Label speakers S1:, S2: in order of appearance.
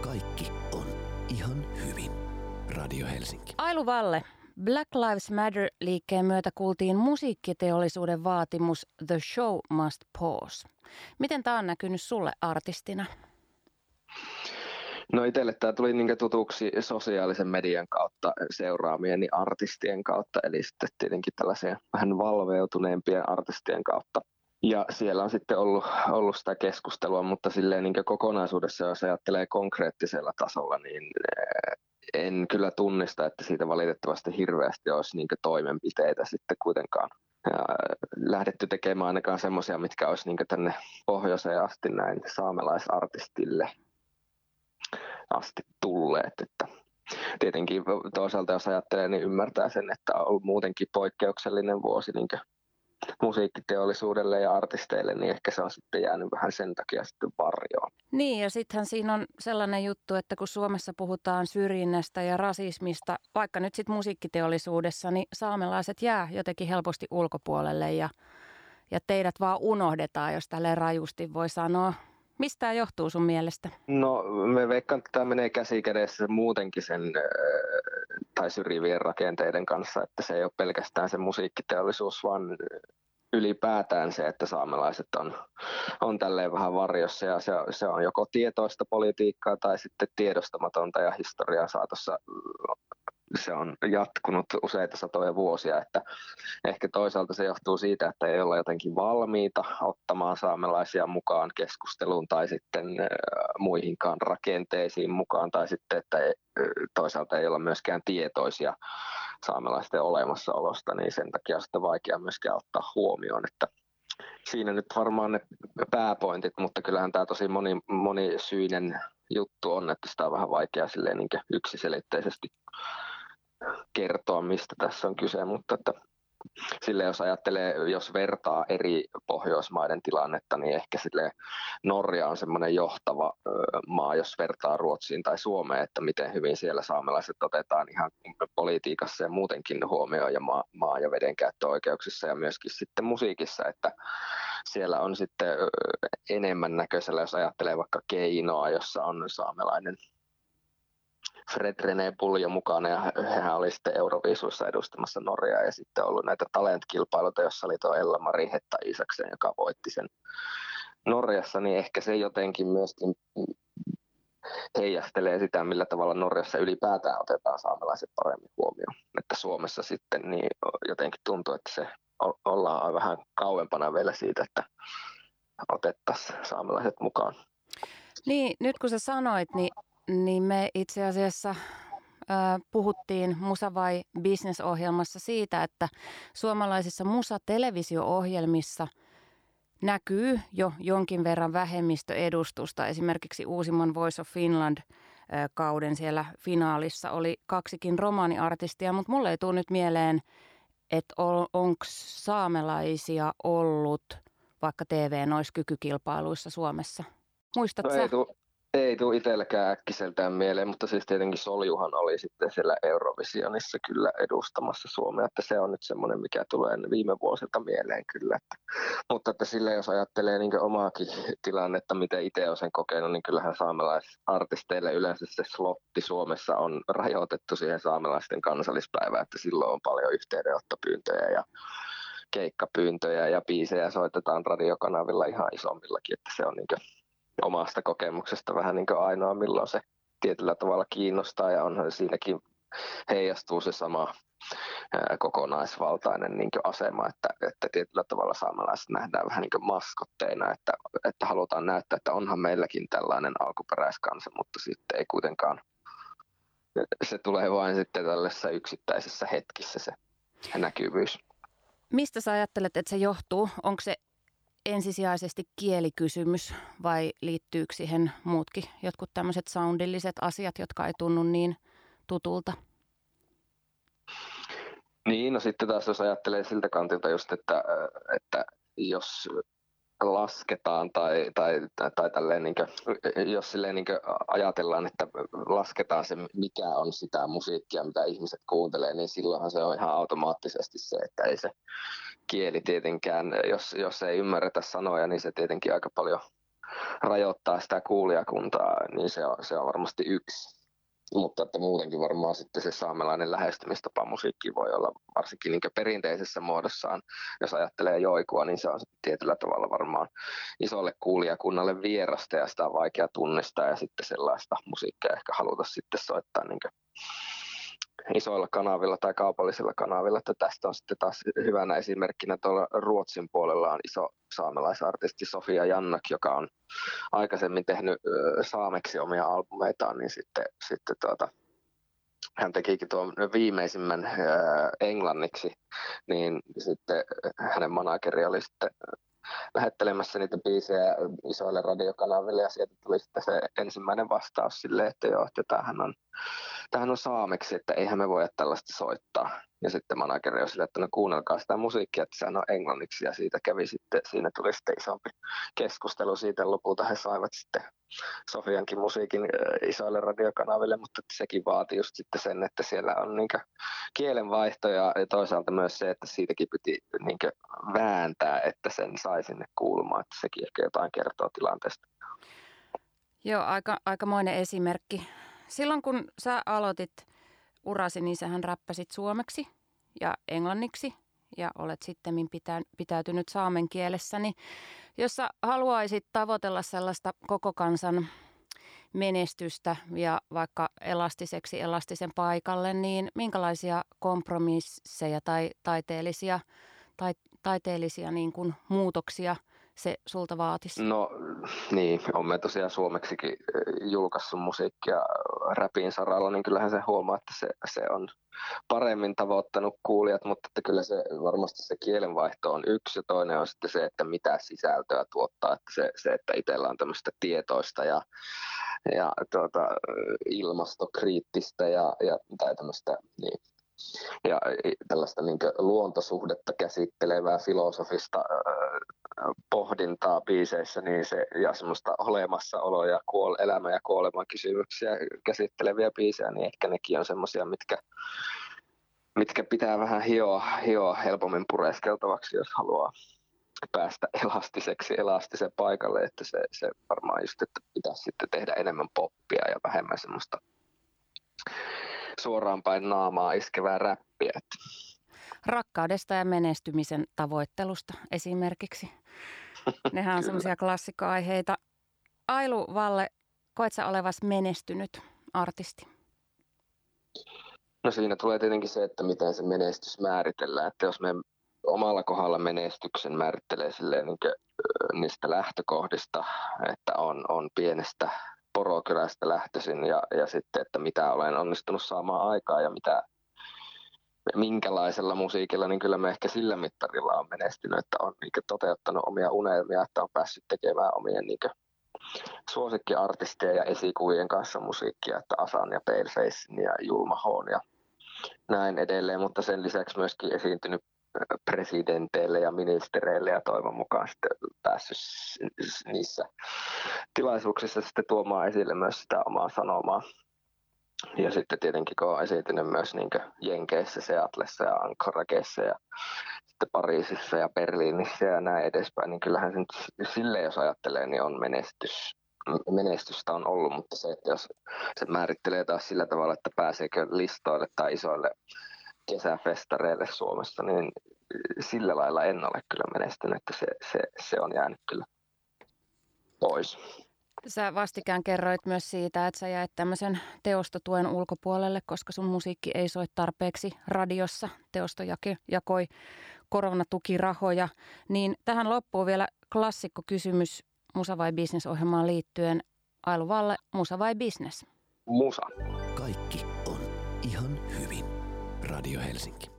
S1: Kaikki on ihan hyvin. Radio Helsinki.
S2: Ailu Valle, Black Lives Matter-liikkeen myötä kuultiin musiikkiteollisuuden vaatimus The Show Must Pause. Miten tämä on näkynyt sulle artistina?
S3: No itselle tämä tuli niin tutuksi sosiaalisen median kautta seuraamieni artistien kautta, eli sitten tietenkin tällaisia vähän valveutuneempien artistien kautta. Ja siellä on sitten ollut, ollut sitä keskustelua, mutta silleen niin kokonaisuudessa, jos ajattelee konkreettisella tasolla, niin eh, en kyllä tunnista, että siitä valitettavasti hirveästi olisi niin toimenpiteitä sitten kuitenkaan ja lähdetty tekemään ainakaan semmoisia, mitkä olisi niin tänne pohjoiseen asti näin saamelaisartistille asti tulleet. Että tietenkin toisaalta jos ajattelee, niin ymmärtää sen, että on ollut muutenkin poikkeuksellinen vuosi niin musiikkiteollisuudelle ja artisteille, niin ehkä se on sitten jäänyt vähän sen takia sitten varjoon.
S2: Niin, ja sittenhän siinä on sellainen juttu, että kun Suomessa puhutaan syrjinnästä ja rasismista, vaikka nyt sitten musiikkiteollisuudessa, niin saamelaiset jää jotenkin helposti ulkopuolelle ja, ja teidät vaan unohdetaan, jos tälle rajusti voi sanoa. Mistä tämä johtuu sun mielestä?
S3: No me veikkaan, että tämä menee käsi kädessä muutenkin sen tai syrjivien rakenteiden kanssa, että se ei ole pelkästään se musiikkiteollisuus, vaan ylipäätään se, että saamelaiset on, on tälleen vähän varjossa ja se, se on joko tietoista politiikkaa tai sitten tiedostamatonta ja historian saatossa se on jatkunut useita satoja vuosia, että ehkä toisaalta se johtuu siitä, että ei olla jotenkin valmiita ottamaan saamelaisia mukaan keskusteluun tai sitten muihinkaan rakenteisiin mukaan tai sitten, että toisaalta ei olla myöskään tietoisia saamelaisten olemassaolosta, niin sen takia on sitten vaikea myöskään ottaa huomioon, että siinä nyt varmaan ne pääpointit, mutta kyllähän tämä tosi moni, monisyinen juttu on, että sitä on vähän vaikea silleen niin yksiselitteisesti kertoa, mistä tässä on kyse, mutta että sille jos ajattelee, jos vertaa eri Pohjoismaiden tilannetta, niin ehkä sille Norja on semmoinen johtava maa, jos vertaa Ruotsiin tai Suomeen, että miten hyvin siellä saamelaiset otetaan ihan politiikassa ja muutenkin huomioon ja maa, maa- ja vedenkäyttöoikeuksissa ja myöskin sitten musiikissa, että siellä on sitten enemmän näköisellä, jos ajattelee vaikka keinoa, jossa on saamelainen Fred René Puljo mukana ja hän oli sitten Euroviisuissa edustamassa Norjaa ja sitten ollut näitä talentkilpailuita, jossa oli tuo Ella-Mari Hetta Isaksen, joka voitti sen Norjassa, niin ehkä se jotenkin myöskin heijastelee sitä, millä tavalla Norjassa ylipäätään otetaan saamelaiset paremmin huomioon. Että Suomessa sitten niin jotenkin tuntuu, että se ollaan vähän kauempana vielä siitä, että otettaisiin saamelaiset mukaan.
S2: Niin, nyt kun sä sanoit, niin niin me itse asiassa puhuttiin Musa vai Business-ohjelmassa siitä, että suomalaisissa Musa-televisio-ohjelmissa näkyy jo jonkin verran vähemmistöedustusta. Esimerkiksi uusimman Voice of Finland kauden siellä finaalissa oli kaksikin romaaniartistia, mutta mulle ei tule nyt mieleen, että onko saamelaisia ollut vaikka TV-noissa kykykilpailuissa Suomessa. Muistatko no
S3: ei, tu- ei tule itselläkään äkkiseltään mieleen, mutta siis tietenkin Soljuhan oli sitten siellä Eurovisionissa kyllä edustamassa Suomea, että se on nyt semmoinen, mikä tulee viime vuosilta mieleen kyllä. Että, mutta että sille jos ajattelee niin omaakin tilannetta, miten itse olen sen kokenut, niin kyllähän saamelaisartisteille yleensä se slotti Suomessa on rajoitettu siihen saamelaisten kansallispäivään, että silloin on paljon yhteydenottopyyntöjä ja keikkapyyntöjä ja biisejä soitetaan radiokanavilla ihan isommillakin, että se on niin omasta kokemuksesta vähän niin kuin ainoa, milloin se tietyllä tavalla kiinnostaa ja onhan siinäkin heijastuu se sama kokonaisvaltainen niin asema, että, että tietyllä tavalla saamelaiset nähdään vähän niin maskotteina, että, että halutaan näyttää, että onhan meilläkin tällainen alkuperäiskansa, mutta sitten ei kuitenkaan, se tulee vain sitten tällaisessa yksittäisessä hetkissä se näkyvyys.
S2: Mistä sä ajattelet, että se johtuu? Onko se ensisijaisesti kielikysymys vai liittyykö siihen muutkin jotkut tämmöiset soundilliset asiat, jotka ei tunnu niin tutulta?
S3: Niin, no sitten taas jos ajattelee siltä kantilta just, että, että jos lasketaan tai, tai, tai, tai niin kuin, jos niin ajatellaan, että lasketaan se, mikä on sitä musiikkia, mitä ihmiset kuuntelee, niin silloinhan se on ihan automaattisesti se, että ei se kieli tietenkään, jos, jos ei ymmärretä sanoja, niin se tietenkin aika paljon rajoittaa sitä kuulijakuntaa, niin se on, se on varmasti yksi. Mutta että muutenkin varmaan sitten se saamelainen lähestymistapa musiikki voi olla varsinkin niin perinteisessä muodossaan, jos ajattelee joikua, niin se on tietyllä tavalla varmaan isolle kuulijakunnalle vierasta ja sitä on vaikea tunnistaa ja sitten sellaista musiikkia ehkä haluta sitten soittaa niin isoilla kanavilla tai kaupallisilla kanavilla. Että tästä on sitten taas hyvänä esimerkkinä tuolla Ruotsin puolella on iso saamelaisartisti Sofia Jannak, joka on aikaisemmin tehnyt saameksi omia albumeitaan, niin sitten, sitten tuota, hän tekikin tuon viimeisimmän englanniksi, niin sitten hänen manageri oli sitten lähettelemässä niitä biisejä isoille radiokanaville ja sieltä tuli sitten se ensimmäinen vastaus sille, että joo, että tämähän on, tämähän on saameksi, että eihän me voida tällaista soittaa. Ja sitten manageri on sille, että no kuunnelkaa sitä musiikkia, että sehän on englanniksi ja siitä kävi sitten, siinä tuli sitten isompi keskustelu siitä. Lopulta he saivat sitten Sofiankin musiikin isoille radiokanaville, mutta sekin vaati just sitten sen, että siellä on niin kielenvaihto ja toisaalta myös se, että siitäkin piti niin vääntää, että sen sai sinne kuulumaan, että sekin ehkä jotain kertoo tilanteesta.
S2: Joo, aika, aikamoinen esimerkki. Silloin kun sä aloitit urasi, niin sähän räppäsit suomeksi ja englanniksi ja olet sitten pitä, pitäytynyt saamen kielessä, niin jos sä haluaisit tavoitella sellaista koko kansan menestystä ja vaikka elastiseksi elastisen paikalle, niin minkälaisia kompromisseja tai taiteellisia, tai, taiteellisia niin kuin muutoksia – se sulta vaatisi?
S3: No niin, on me tosiaan suomeksikin eh, julkaissut musiikkia räpin saralla, niin kyllähän se huomaa, että se, se on paremmin tavoittanut kuulijat, mutta että kyllä se varmasti se kielenvaihto on yksi ja toinen on sitten se, että mitä sisältöä tuottaa, että se, se että itsellä on tämmöistä tietoista ja, ja tuota, ilmastokriittistä ja, ja tai tämmöistä niin, ja tällaista niin luontosuhdetta käsittelevää filosofista pohdintaa biiseissä niin se, ja semmoista olemassaoloa ja kuol, elämä- ja kuoleman kysymyksiä käsitteleviä biisejä, niin ehkä nekin on semmoisia, mitkä, mitkä pitää vähän hioa, hioa helpommin pureskeltavaksi, jos haluaa päästä elastiseksi elastisen paikalle, että se, se varmaan just, että pitäisi sitten tehdä enemmän poppia ja vähemmän semmoista suoraan päin naamaa iskevää räppiä.
S2: Rakkaudesta ja menestymisen tavoittelusta esimerkiksi. Nehän on semmoisia klassikkoaiheita. Ailu Valle, koet sä olevas menestynyt artisti?
S3: No siinä tulee tietenkin se, että miten se menestys määritellään. Että jos me omalla kohdalla menestyksen määrittelee silleen niin niistä lähtökohdista, että on, on pienestä porokylästä lähtöisin ja, ja sitten, että mitä olen onnistunut saamaan aikaa ja mitä, minkälaisella musiikilla, niin kyllä me ehkä sillä mittarilla on menestynyt, että on niin toteuttanut omia unelmia, että on päässyt tekemään omien niin suosikkiartistien ja esikuvien kanssa musiikkia, että Asan ja Paleface ja Julma Hoon ja näin edelleen, mutta sen lisäksi myöskin esiintynyt presidenteille ja ministereille ja toivon mukaan sitten päässyt niissä tilaisuuksissa sitten tuomaan esille myös sitä omaa sanomaa. Ja sitten tietenkin kun on esiintynyt myös niin Jenkeissä, Seatlessa ja Ankorakeissa ja sitten Pariisissa ja Berliinissä ja näin edespäin, niin kyllähän se nyt sille, jos ajattelee, niin on menestys, menestystä on ollut, mutta se, että jos se määrittelee taas sillä tavalla, että pääseekö listoille tai isoille kesäfestareille Suomessa, niin sillä lailla en ole kyllä menestynyt, että se, se, se on jäänyt kyllä pois.
S2: Sä vastikään kerroit myös siitä, että sä jäit tämmöisen teostotuen ulkopuolelle, koska sun musiikki ei soi tarpeeksi radiossa. Teosto jakoi koronatukirahoja. Niin tähän loppuu vielä klassikko kysymys Musa vai Business ohjelmaan liittyen. Ailu Valle, Musa vai Business?
S3: Musa.
S1: Kaikki. Radio Helsinki.